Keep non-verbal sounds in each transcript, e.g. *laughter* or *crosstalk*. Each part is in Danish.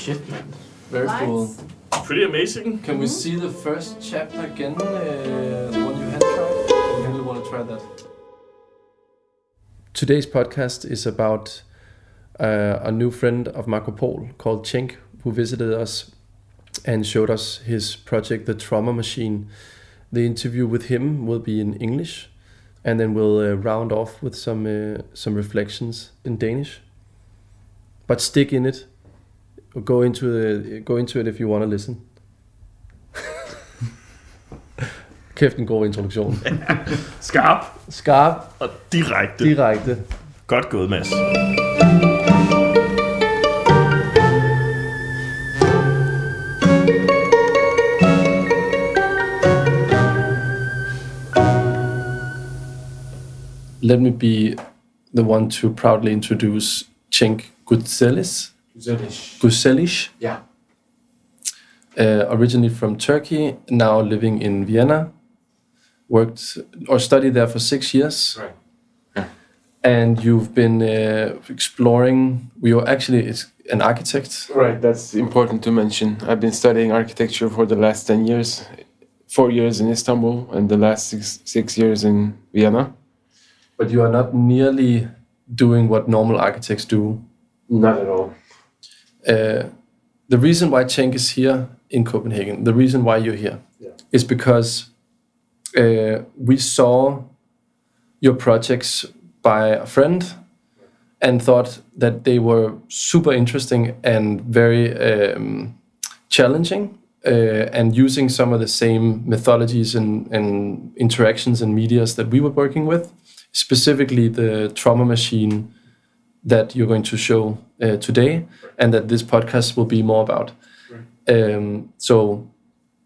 Shit, man. Very Nice. cool. Pretty amazing. Can we see the first chapter again? Uh, the one you had tried? I really want to try that. Today's podcast is about uh, a new friend of Marco Polo called Cenk, who visited us and showed us his project, The Trauma Machine. The interview with him will be in English, and then we'll uh, round off with some uh, some reflections in Danish. But stick in it. Go into the, go into it if you want to listen. *laughs* Kæft en god introduktion. *laughs* Skarp Skarp, og direkte. direkte. Godt gået, Mads. Let me be the one to proudly introduce Cenk Guselish, Yeah. uh, originally from Turkey, now living in Vienna. Worked or studied there for six years. Right. And you've been uh, exploring. We are actually it's an architect. Right, that's important to mention. I've been studying architecture for the last 10 years, four years in Istanbul, and the last six, six years in Vienna. But you are not nearly doing what normal architects do. Not at all. Uh, the reason why Cenk is here in Copenhagen, the reason why you're here, Yeah. is because uh, we saw your projects by a friend and thought that they were super interesting and very um, challenging uh, and using some of the same methodologies and, and interactions and medias that we were working with, specifically the trauma machine that you're going to show uh, today and that this podcast will be more about. Um, so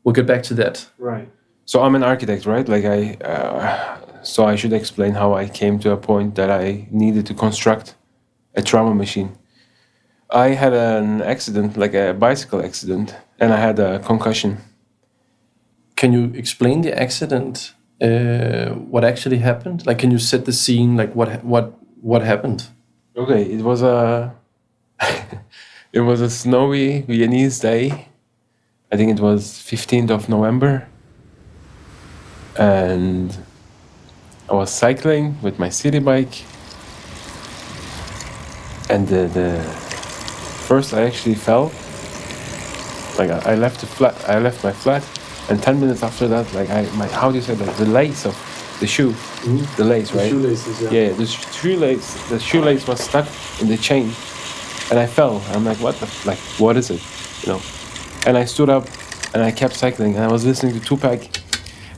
we'll get back to that. Right. So I'm an architect, right? Like I, uh, so I should explain how I came to a point that I needed to construct a trauma machine. I had an accident, like a bicycle accident, and I had a concussion. Can you explain the accident? Uh, what actually happened? Like, can you set the scene? Like, what what what happened? Okay, it was a *laughs* it was a snowy Viennese day. I think it was 15th of November. And I was cycling with my city bike. And the, the first I actually fell. Like I, I left the flat I left my flat and 10 minutes after that like I my how do you say that the lace of the shoe mm-hmm. the lace right shoelaces. yeah, the sh- shoelace, the shoelace was stuck in the chain, and I fell. I'm like, what the, like, what is it, you know? And I stood up, and I kept cycling, and I was listening to Tupac,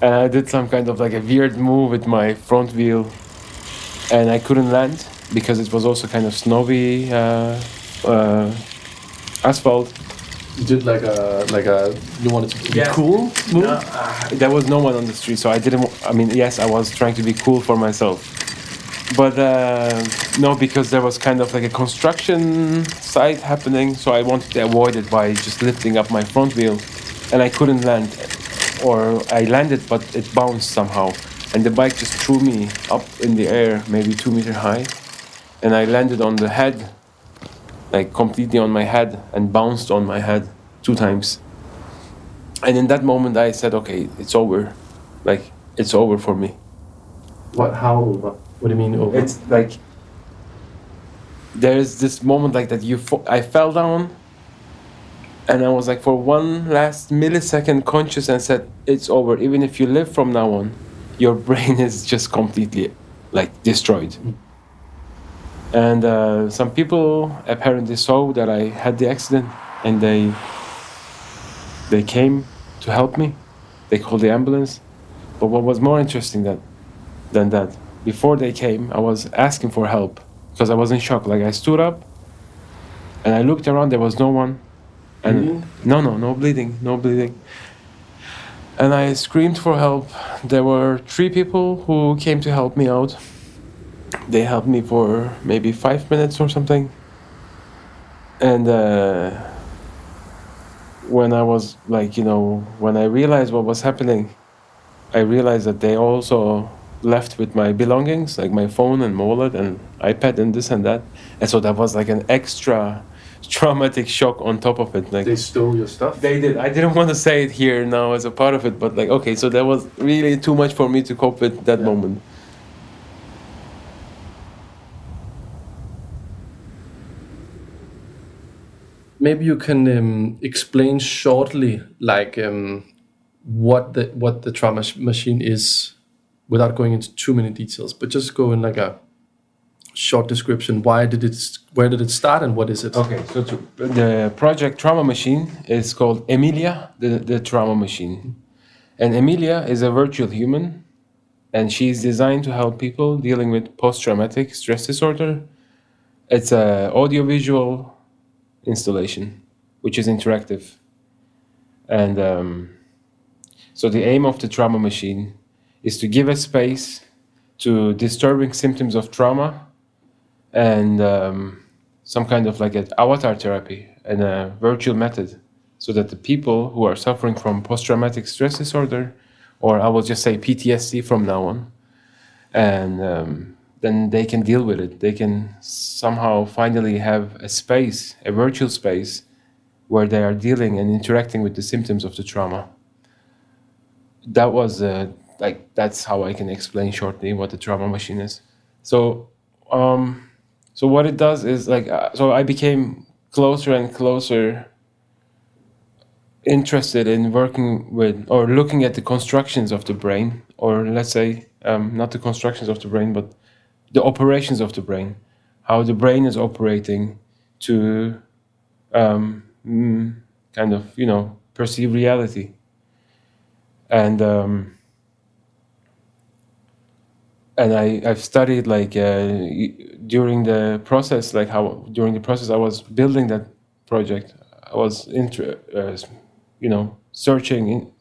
and I did some kind of like a weird move with my front wheel, and I couldn't land because it was also kind of snowy uh, uh, asphalt. You did like a like a. You wanted to be Yeah. cool. Move? No, uh, there was no one on the street, so I didn't. I mean, yes, I was trying to be cool for myself, but uh, no, because there was kind of like a construction site happening, so I wanted to avoid it by just lifting up my front wheel, and I couldn't land, or I landed, but it bounced somehow, and the bike just threw me up in the air, maybe two meter high, and I landed on the head, like completely on my head, and bounced on my head two times. And in that moment i said okay it's over. Like it's over for me. What? How? What do you mean over? it's like there's this moment like that you fo- i fell down and i was like for one last millisecond conscious and said it's over. Even if you live from now on your *laughs* brain is just completely like destroyed. And uh, some people apparently saw that i had the accident and they they came to help me. They called the ambulance. But what was more interesting that than that before they came i was asking for help because i was in shock. Like i stood up and i looked around there was no one. And Bleeding? no no no bleeding no bleeding. And i screamed for help. There were three people who came to help me out. They helped me for maybe five minutes or something. And uh, when i was like you know when i realized what was happening i realized that they also left with my belongings like my phone and wallet and ipad and this and that and so that was like an extra *laughs* traumatic shock on top of it. Like They stole your stuff. they did. I didn't want to say it here now as a part of it, but like okay, so that was really too much for me to cope with that Yeah. moment. Maybe you can um, explain shortly, like um, what the what the trauma machine is, without going into too many details. But just go in like a short description. Why did it? Where did it start, and what is it? Okay, so to, the project Trauma Machine is called Emilia, the, the Trauma Machine. And Emilia is a virtual human, and she's designed to help people dealing with post traumatic stress disorder. It's a audiovisual installation, which is interactive. And um, so the aim of the Trauma Machine is to give a space to disturbing symptoms of trauma and um, some kind of like an avatar therapy and a virtual method so that the people who are suffering from post-traumatic stress disorder or i will just say ptsd from now on and um, then they can deal with it. They can somehow finally have a space a virtual space where they are dealing and interacting with the symptoms of the trauma. That was uh, like that's how i can explain shortly what the trauma machine is. So um, so what it does is like uh, so i became closer and closer interested in working with or looking at the constructions of the brain or let's say um, not the constructions of the brain but the operations of the brain. How the brain is operating to um, mm, kind of you know perceive reality. And um, and I, I've studied like uh, during the process, like how during the process I was building that project, I was inter- uh, you know searching, in,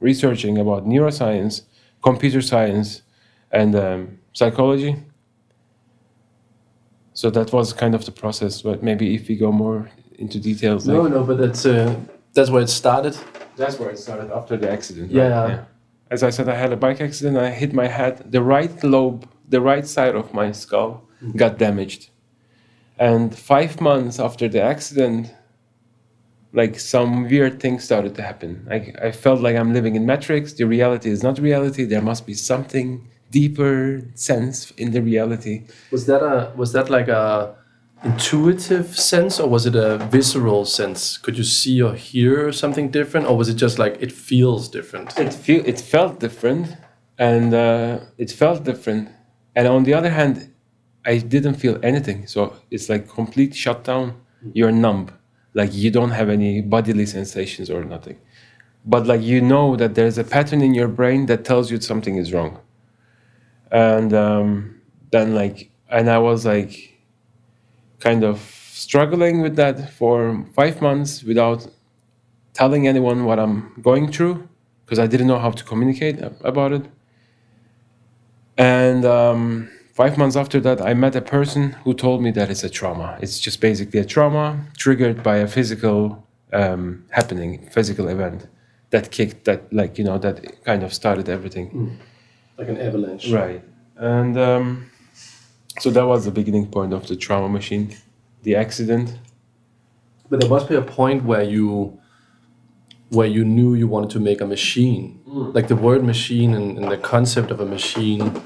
researching about neuroscience, computer science, and um, psychology. So that was kind of the process. But maybe if we go more into details, like, No, no, but that's uh, that's where it started. that's where it started after the accident. Yeah. As I said, I had a bike accident. I hit my head. The right lobe, the right side of my skull, mm-hmm. got damaged. And five months after the accident, like some weird things started to happen. Like I felt like I'm living in Matrix. The reality is not reality. There must be something deeper sense in the reality. Was that a was that like a intuitive sense or was it a visceral sense? Could you see or hear something different, or was it just like it feels different? it feel it felt different and uh, it felt different. And on the other hand i didn't feel anything so it's like complete shutdown. You're numb. Like you don't have any bodily sensations or nothing. But like you know that there's a pattern in your brain that tells you something is wrong. And um, then like and i was like kind of struggling with that for five months without telling anyone what i'm going through because I didn't know how to communicate about it. And um, five months after that, I met a person who told me that it's a trauma. It's just basically a trauma triggered by a physical um, happening, physical event that kicked that, like, you know, that kind of started everything. Like an avalanche. Right. And um, so that was the beginning point of the trauma machine, the accident. But there must be a point where you where you knew you wanted to make a machine. Like the word machine and, and the concept of a machine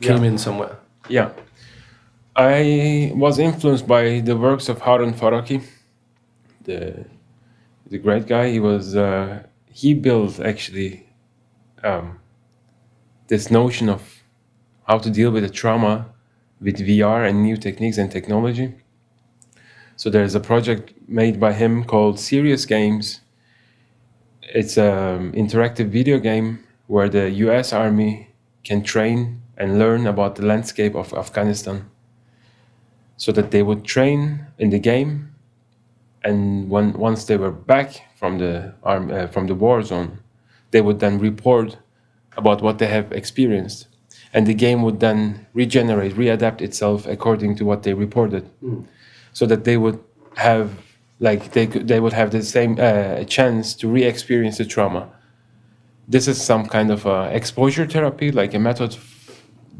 came in somewhere. Yeah. I was influenced by the works of Harun Faraki, the the great guy. He was uh, he built actually um, this notion of how to deal with the trauma with VR and new techniques and technology. So there's a project made by him called Serious Games. It's an interactive video game where the U.S. Army can train and learn about the landscape of Afghanistan, so that they would train in the game, and when once they were back from the arm uh, from the war zone, they would then report about what they have experienced, and the game would then regenerate, readapt itself according to what they reported, so that they would have like they could, they would have the same uh, chance to re-experience the trauma. This is some kind of uh, exposure therapy, like a method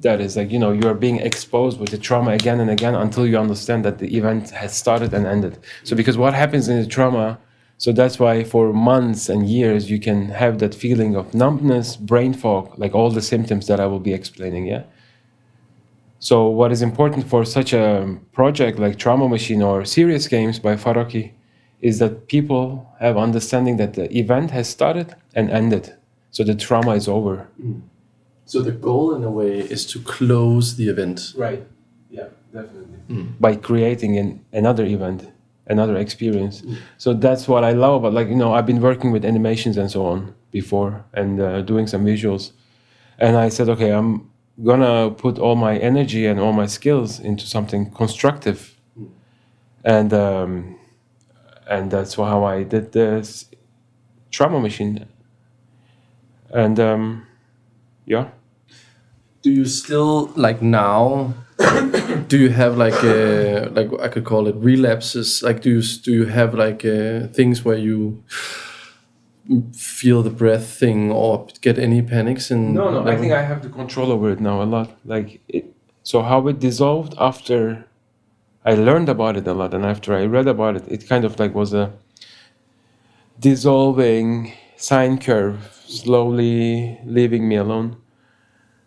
that is like you know you are being exposed with the trauma again and again until you understand that the event has started and ended. So because what happens in the trauma so that's why for months and years you can have that feeling of numbness brain fog like all the symptoms that i will be explaining yeah so what is important for such a project like trauma machine or serious games by faroki is that people have understanding that the event has started and ended so the trauma is over mm. So the goal, in a way, is to close the event. Right. Yeah, definitely. Mm. By creating an, another event, another experience. So that's what I love about, like, you know, I've been working with animations and so on before and uh, doing some visuals. And I said, okay, I'm gonna put all my energy and all my skills into something constructive. And, um, and that's how I did this trauma machine. And, um, yeah. Do you still like now? Do you have like uh, like I could call it relapses? Like do you do you have like uh, things where you feel the breath thing or get any panics? In No, no. I think I have the control over it now a lot. Like it. So how it dissolved after I learned about it a lot, and after I read about it, it kind of like was a dissolving sine curve, slowly leaving me alone,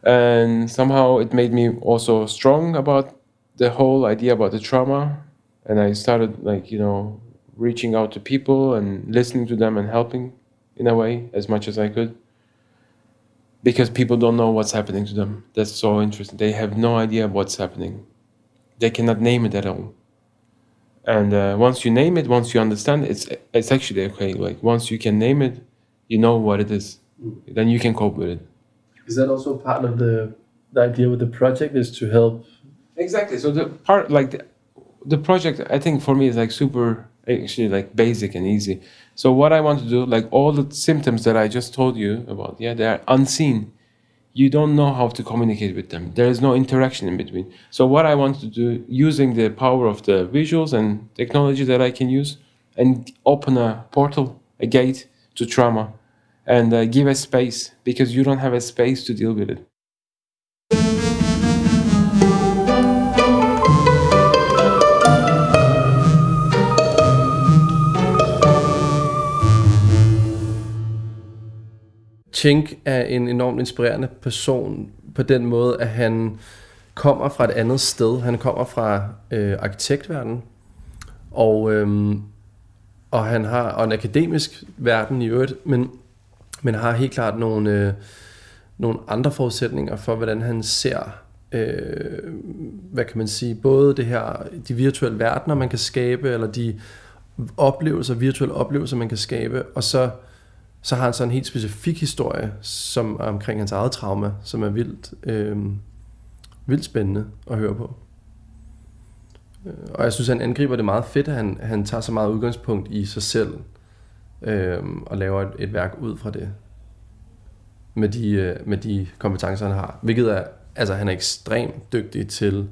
and somehow it made me also strong about the whole idea about the trauma, and I started like you know reaching out to people and listening to them and helping in a way as much as I could because people don't know what's happening to them. That's so interesting. They have no idea what's happening. They cannot name it at all. And uh, once you name it, once you understand, it's it's actually okay. Like once you can name it, you know what it is. Then you can cope with it. Is that also part of the the idea with the project is to help? Exactly. So the part like the, the project, I think for me is like super actually like basic and easy. So what I want to do, like all the symptoms that I just told you about, yeah, they are unseen. You don't know how to communicate with them. There is no interaction in between. So what I want to do, using the power of the visuals and technology that I can use, and open a portal, a gate to trauma, and uh, give a space because you don't have a space to deal with it. Chink er en enormt inspirerende person på den måde, at han kommer fra et andet sted. Han kommer fra øh, arkitektverdenen, og, øhm, og han har og en akademisk verden i øvrigt, men, men har helt klart nogle, øh, nogle andre forudsætninger for, hvordan han ser, øh, hvad kan man sige, både det her, de virtuelle verdener, man kan skabe, eller de oplevelser, virtuelle oplevelser, man kan skabe, og så så har han så en helt specifik historie som er omkring hans eget trauma, som er vildt, øh, vildt spændende at høre på. Øh, og jeg synes, han angriber det meget fedt, at han, han tager så meget udgangspunkt i sig selv øh, og laver et, et værk ud fra det. Med de, øh, med de kompetencer, han har. Hvilket er, altså han er ekstremt dygtig til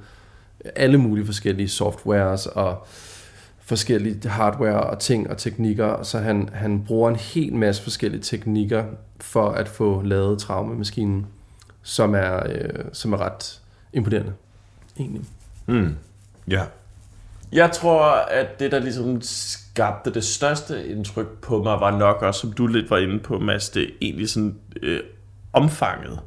alle mulige forskellige softwares og forskellige hardware og ting og teknikker, så han, han bruger en hel masse forskellige teknikker for at få lavet traumemaskinen, som er, øh, som er ret imponerende, egentlig. Mm. Ja. Jeg tror, at det, der ligesom skabte det største indtryk på mig, var nok også, som du lidt var inde på, Mads, det egentlig sådan øh, omfanget.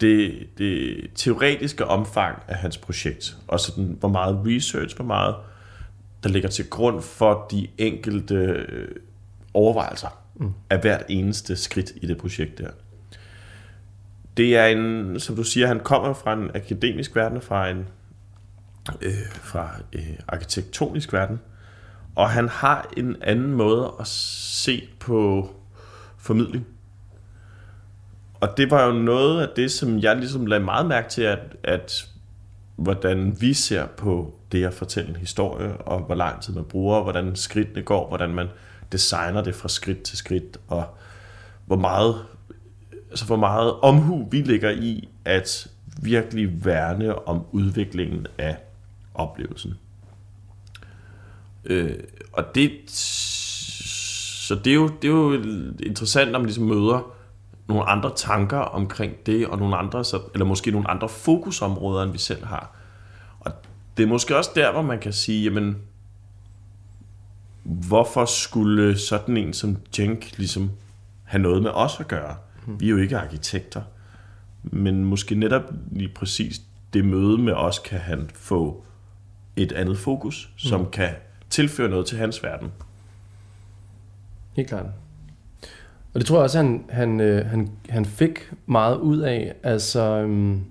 Det, det teoretiske omfang af hans projekt, og sådan, hvor meget research, hvor meget der ligger til grund for de enkelte øh, overvejelser mm. af hvert eneste skridt i det projekt der. Det er en, som du siger, han kommer fra en akademisk verden, fra en øh, fra øh, arkitektonisk verden, og han har en anden måde at se på formidling. Og det var jo noget af det, som jeg ligesom lagde meget mærke til, at, at hvordan vi ser på det at fortælle en historie, og hvor lang tid man bruger, hvordan skridtene går, hvordan man designer det fra skridt til skridt, og hvor meget, altså hvor meget omhu vi ligger i at virkelig værne om udviklingen af oplevelsen. Øh, og det, så det er, jo, det er jo interessant, når man ligesom møder nogle andre tanker omkring det, og nogle andre, så, eller måske nogle andre fokusområder, end vi selv har. Det er måske også der, hvor man kan sige, jamen, hvorfor skulle sådan en som Jenk ligesom have noget med os at gøre? Vi er jo ikke arkitekter. Men måske netop lige præcis det møde med os, kan han få et andet fokus, som mm. kan tilføre noget til hans verden. Helt klart. Og det tror jeg også, han, han, øh, han, han fik meget ud af. Altså, øhm,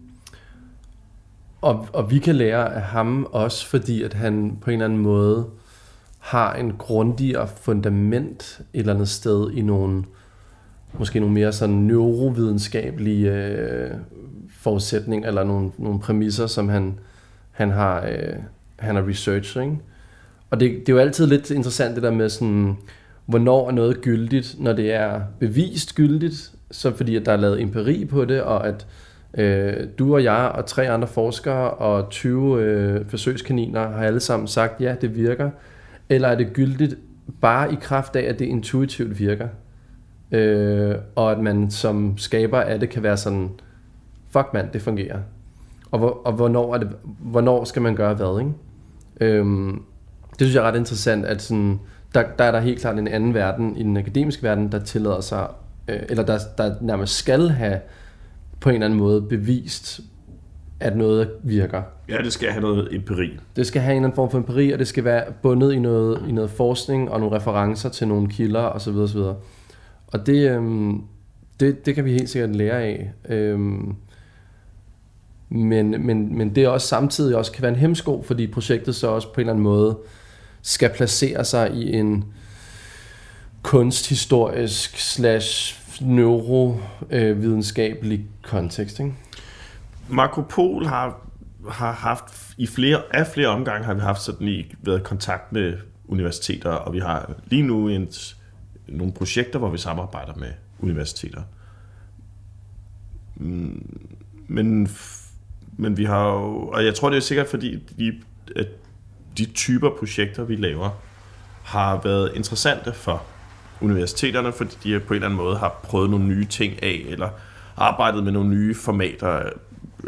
og, og vi kan lære af ham også, fordi at han på en eller anden måde har en grundigere fundament et eller andet sted i nogle måske nogle mere sådan neurovidenskabelige øh, forudsætninger eller nogle, nogle præmisser, som han, han har, øh, han har researchet. Ikke? Og det, det er jo altid lidt interessant det der med sådan, hvornår er noget gyldigt, når det er bevist gyldigt, så fordi at der er lavet empiri på det, og at øh, du og jeg og tre andre forskere og 20 øh, forsøgskaniner har alle sammen sagt, ja, det virker. Eller er det gyldigt bare i kraft af, at det intuitivt virker? Øh, og at man som skaber af det kan være sådan, fuck mand, det fungerer. Og, hvor, og hvornår, er det, hvornår skal man gøre hvad, ikke? Øhm, det synes jeg er ret interessant, at sådan, der, der er der helt klart en anden verden i den akademiske verden, der tillader sig, øh, eller der, der nærmest skal have på en eller anden måde bevist, at noget virker. Ja, det skal have noget empiri. Det skal have en eller anden form for empiri, og det skal være bundet i noget, i noget forskning og nogle referencer til nogle kilder osv. osv. Og det, øhm, det, det kan vi helt sikkert lære af. Øhm, men, men, men det er også samtidig også kan være en hemsko, fordi projektet så også på en eller anden måde skal placere sig i en kunsthistorisk slash neurovidenskabelig kontekst. Ikke? Marco har, har haft i flere, af flere omgange har vi haft sådan i været i kontakt med universiteter, og vi har lige nu en, nogle projekter, hvor vi samarbejder med universiteter. Mm, men, men vi har jo, og jeg tror det er sikkert fordi, de, at de typer projekter, vi laver, har været interessante for universiteterne, fordi de på en eller anden måde har prøvet nogle nye ting af, eller arbejdet med nogle nye formater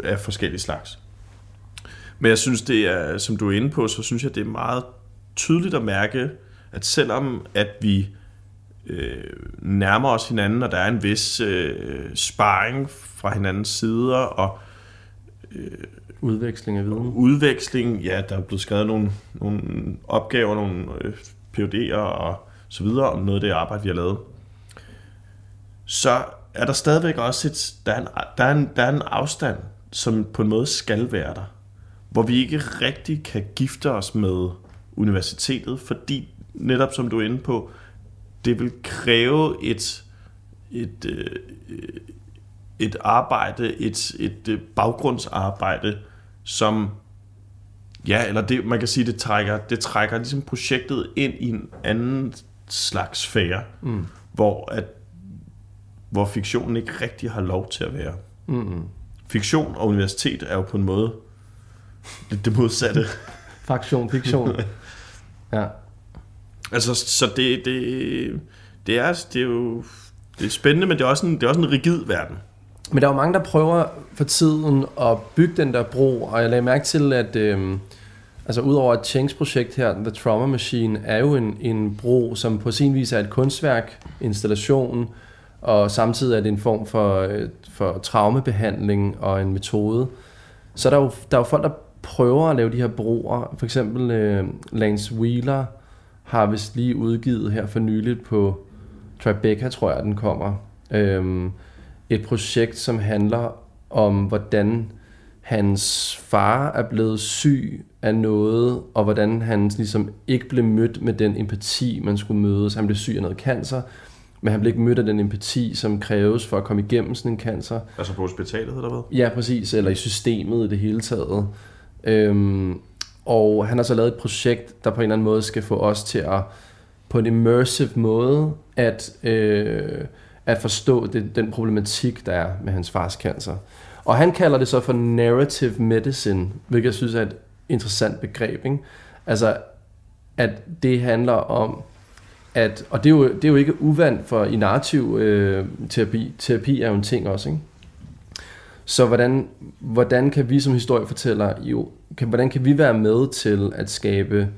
af forskellige slags. Men jeg synes, det er, som du er inde på, så synes jeg, det er meget tydeligt at mærke, at selvom at vi øh, nærmer os hinanden, og der er en vis øh, sparring fra hinandens sider, og øh, udveksling af viden. Udveksling, ja, der er blevet skrevet nogle, nogle opgaver, nogle øh, PUD'er og så videre om noget af det arbejde, vi har lavet. Så er der stadigvæk også et, der er en, der er en, der er en afstand, som på en måde skal være der, hvor vi ikke rigtig kan gifte os med universitetet, fordi netop som du er inde på, det vil kræve et, et, øh, et arbejde, et, et øh, baggrundsarbejde, som ja, eller det, man kan sige, det trækker, det trækker ligesom projektet ind i en anden slags sfære, mm. hvor, at, hvor fiktionen ikke rigtig har lov til at være. Mm. Fiktion og universitet er jo på en måde det, det modsatte. *laughs* Faktion, fiktion. *laughs* ja. Altså, så det, det, det, er, det er jo det er spændende, men det er, også en, det er også en rigid verden. Men der er jo mange, der prøver for tiden at bygge den der bro, og jeg lagde mærke til, at øh, altså udover et Chengs projekt her, The Trauma Machine, er jo en, en bro, som på sin vis er et kunstværk, installation, og samtidig er det en form for, øh, for traumebehandling og en metode. Så der er jo, der er jo folk, der prøver at lave de her broer. For eksempel øh, Lance Wheeler har vist lige udgivet her for nyligt på Tribeca, tror jeg, den kommer. Øh, et projekt, som handler om, hvordan hans far er blevet syg af noget, og hvordan han ligesom ikke blev mødt med den empati, man skulle møde. Så han blev syg af noget cancer, men han blev ikke mødt af den empati, som kræves for at komme igennem sådan en cancer. Altså på hospitalet, eller hvad? Ja, præcis, eller i systemet i det hele taget. Øhm, og han har så lavet et projekt, der på en eller anden måde skal få os til at, på en immersive måde, at, øh, at forstå det, den problematik, der er med hans fars cancer. Og han kalder det så for narrative medicine, hvilket jeg synes er et interessant begreb. Ikke? Altså, at det handler om at, og det er jo, det er jo ikke uvandt for i narrativ øh, terapi, terapi er jo en ting også, ikke? Så hvordan, hvordan kan vi som historiefortæller, jo, kan, hvordan kan vi være med til at skabe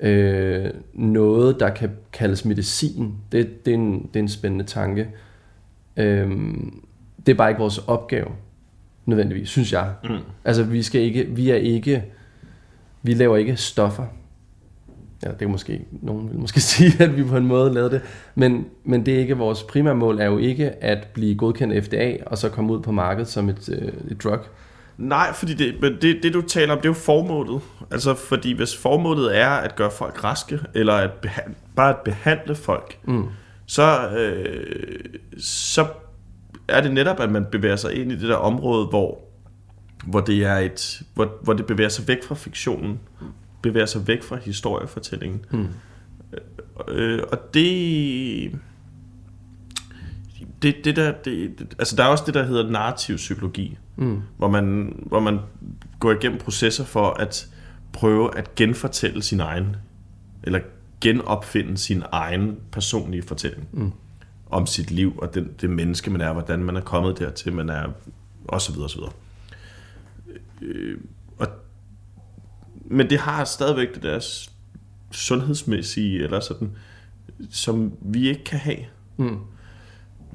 øh, noget, der kan kaldes medicin? Det, det, er, en, det er en spændende tanke. Øh, det er bare ikke vores opgave, nødvendigvis, synes jeg. Mm. Altså, vi, skal ikke, vi er ikke, vi laver ikke stoffer. Ja, det er måske, nogen vil måske *laughs* sige, at vi på en måde lavede det. Men, men det er ikke vores primære mål, er jo ikke at blive godkendt FDA, og så komme ud på markedet som et, øh, et drug. Nej, fordi det, men det, det du taler om, det er jo formålet. Altså, fordi hvis formålet er at gøre folk raske, eller at behandle, bare at behandle folk, Mm. så, øh, så er det netop, at man bevæger sig ind i det der område, hvor, hvor, det, er et, hvor, hvor det bevæger sig væk fra fiktionen, bevæger sig væk fra historiefortællingen. Mm. Øh, og det, det, det der, det, det, altså der er også det, der hedder narrativ psykologi, Mm. hvor man, hvor man går igennem processer for at prøve at genfortælle sin egen, eller genopfinde sin egen personlige fortælling Mm. Om sit liv, og den, det menneske, man er, hvordan man er kommet dertil, man er, og så videre, og så videre. Øh, og, men det har stadigvæk det der s- sundhedsmæssige, eller sådan, som vi ikke kan have. Mm.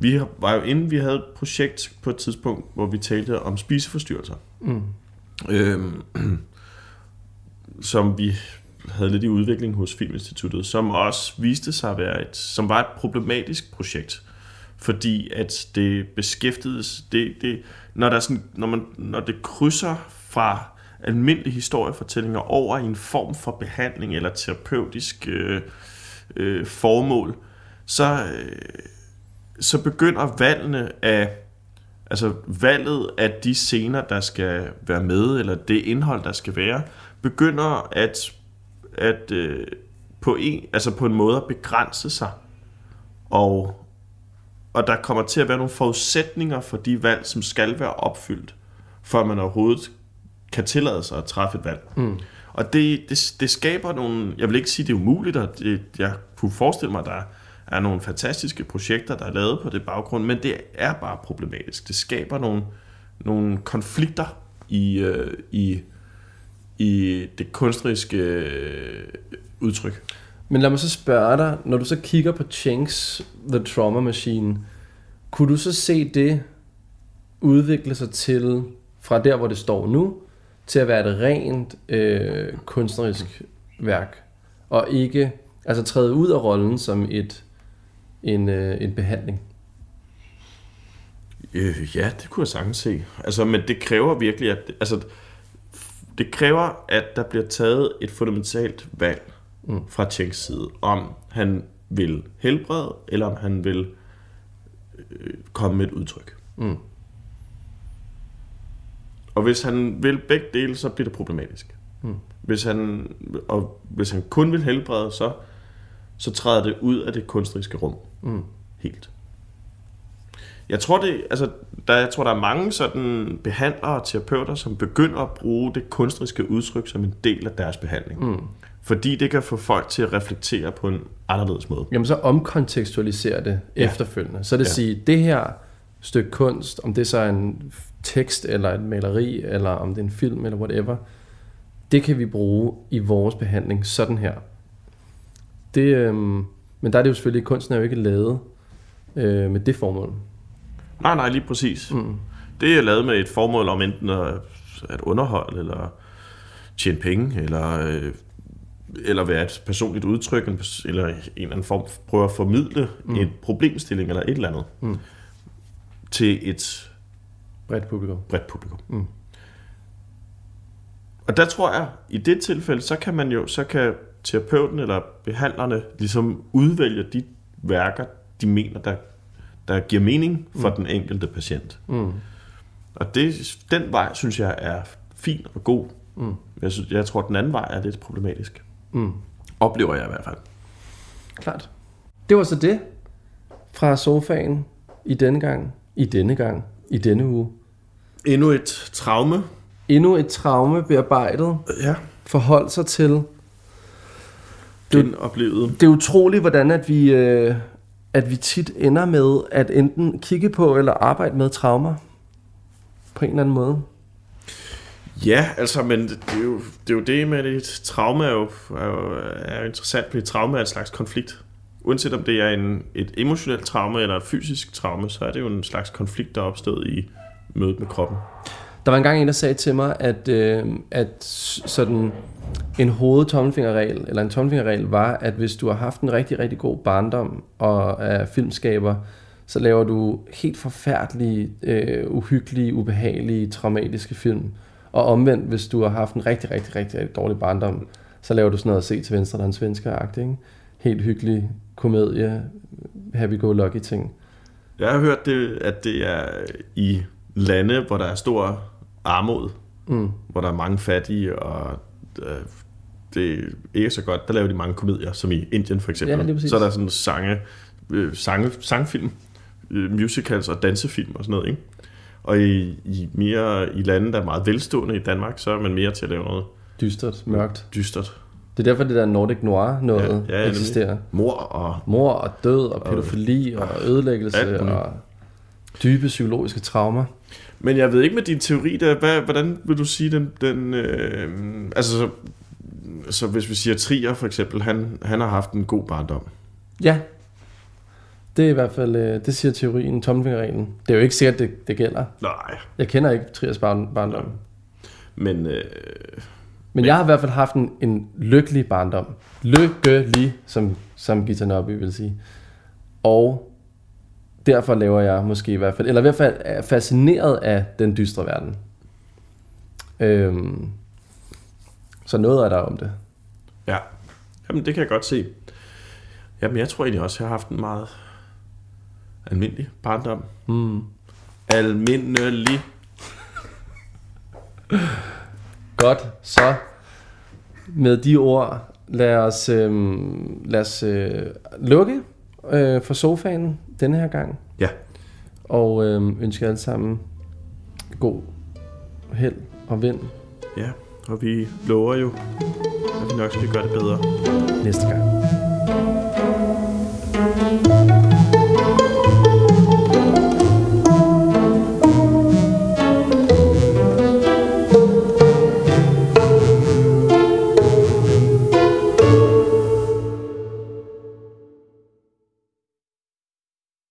Vi var jo inde, vi havde et projekt på et tidspunkt, hvor vi talte om spiseforstyrrelser. Mm. Øhm, *clears throat* som vi havde lidt i udvikling hos Filminstituttet, som også viste sig at være et, som var et problematisk projekt, fordi at det beskæftigedes, det, det, når, der er sådan, når, man, når det krydser fra almindelige historiefortællinger over i en form for behandling eller terapeutisk øh, øh, formål, så, øh, så begynder valgene af altså valget af de scener, der skal være med, eller det indhold, der skal være, begynder at, at øh, på, en, altså på en måde at begrænse sig. Og, og der kommer til at være nogle forudsætninger for de valg, som skal være opfyldt, før man overhovedet kan tillade sig at træffe et valg. Mm. Og det, det, det skaber nogle, jeg vil ikke sige, det er umuligt, og det, jeg kunne forestille mig, at der er nogle fantastiske projekter, der er lavet på det baggrund, men det er bare problematisk. Det skaber nogle, nogle konflikter i, øh, i, i det kunstneriske øh, udtryk. Men lad mig så spørge dig, når du så kigger på Chenks The Trauma Machine, kunne du så se det udvikle sig til, fra der hvor det står nu, til at være et rent øh, kunstnerisk værk, og ikke altså træde ud af rollen som et en, øh, en behandling? Øh, ja, det kunne jeg sagtens se. Altså, men det kræver virkelig, at altså, det kræver, at der bliver taget et fundamentalt valg Mm. fra Chenks side, om han vil helbrede, eller om han vil øh, komme med et udtryk. Mm. Og hvis han vil begge dele, så bliver det problematisk. Mm. Hvis, han, og hvis han kun vil helbrede, så, så træder det ud af det kunstneriske rum. Mm. Helt. Jeg tror, det, altså, der, jeg tror, der er mange sådan behandlere og terapeuter, som begynder at bruge det kunstneriske udtryk som en del af deres behandling. Mm. Fordi det kan få folk til at reflektere på en anderledes måde. Jamen så omkontekstualisere det Ja. efterfølgende. Så det ja. sige, det her stykke kunst, om det så er en tekst, eller et maleri, eller om det er en film, eller whatever, det kan vi bruge i vores behandling sådan her. Det, øhm, men der er det jo selvfølgelig, kunsten er jo ikke lavet øh, med det formål. Nej, nej, lige præcis. Mm. Det er lavet med et formål om enten at, at underholde, eller tjene penge, eller, øh, eller være et personligt udtryk, eller en eller anden form prøve at formidle. Mm. en problemstilling eller et eller andet Mm. til et Bredt publikum. bredt publikum. Mm. Og der tror jeg, i det tilfælde, så kan man jo, så kan terapeuten eller behandlerne ligesom udvælge de værker, de mener, der, der giver mening for mm. den enkelte patient. Mm. Og det, den vej, synes jeg, er fin og god. Mm. Jeg, synes, jeg tror, den anden vej er lidt problematisk. Mm. Oplever jeg i hvert fald. Klart. Det var så det fra sofaen i denne gang, i denne gang, i denne uge. Endnu et traume. Endnu et traume bearbejdet Ja. forhold sig til Det- genoplevet. Det er utroligt, hvordan at vi, øh, at vi tit ender med at enten kigge på eller arbejde med traumer. På en eller anden måde. Ja, altså, men det det er jo det, er jo det med et Traume er jo, er jo, er interessant, fordi traume er en slags konflikt. Uanset om det er en, et emotionelt traume eller et fysisk traume, så er det jo en slags konflikt, der er opstået i mødet med kroppen. Der var engang en, der sagde til mig, at, øh, at sådan en hovedtommelfingerregel, eller en tommelfingerregel, var, at hvis du har haft en rigtig, rigtig god barndom og er filmskaber, så laver du helt forfærdelige, øh, uhyggelige, ubehagelige, traumatiske film. Og omvendt, hvis du har haft en rigtig, rigtig, rigtig, rigtig dårlig barndom, så laver du sådan noget at se til venstre, der er en svensker ikke? Helt hyggelig komedie, happy-go-lucky ting. Jeg har hørt, det, at det er i lande, hvor der er stor armod, Mm. hvor der er mange fattige, og øh, det er ikke så godt. Der laver de mange komedier, som i Indien for Ja, eksempel. præcis. så er der sådan sange, øh, sange, sangfilm, øh, musicals og dansefilm og sådan noget. Ikke? Og i, i, mere, i lande, der er meget velstående i Danmark, så er man mere til at lave noget Dystert, mørkt. dystert. Det er derfor, det der Nordic Noir noget Ja, ja, ja, ja, eksisterer. Mor og Mor og død og pædofili og ødelæggelse alt muligt. og dybe psykologiske traumer. Men jeg ved ikke med din teori der, hvad, hvordan vil du sige den, den øh, altså så, så hvis vi siger Trier for eksempel, han, han har haft en god barndom. Ja, det er i hvert fald, øh, det siger teorien, tommelfingerreglen. Det er jo ikke sikkert, det, det gælder. Nej, Jeg kender ikke Triers barn, barndom. men øh, Men jeg har i hvert fald haft en, en lykkelig barndom. Lykkelig, som, som Gita Nørby vil sige. Og derfor laver jeg måske i hvert fald, eller i hvert fald er fascineret af den dystre verden. Øhm, så noget er der om det. ja, jamen det kan jeg godt se. Jamen jeg tror egentlig også, jeg har haft en meget almindelig barndom. Mm. Almindelig. Godt, så med de ord, lad os, øhm, lad os øh, lukke øh, for sofaen denne her gang. Ja. Og øhm, ønske jer alle sammen god held og vind Ja, og vi lover jo, at vi nok skal gøre det bedre. næste gang.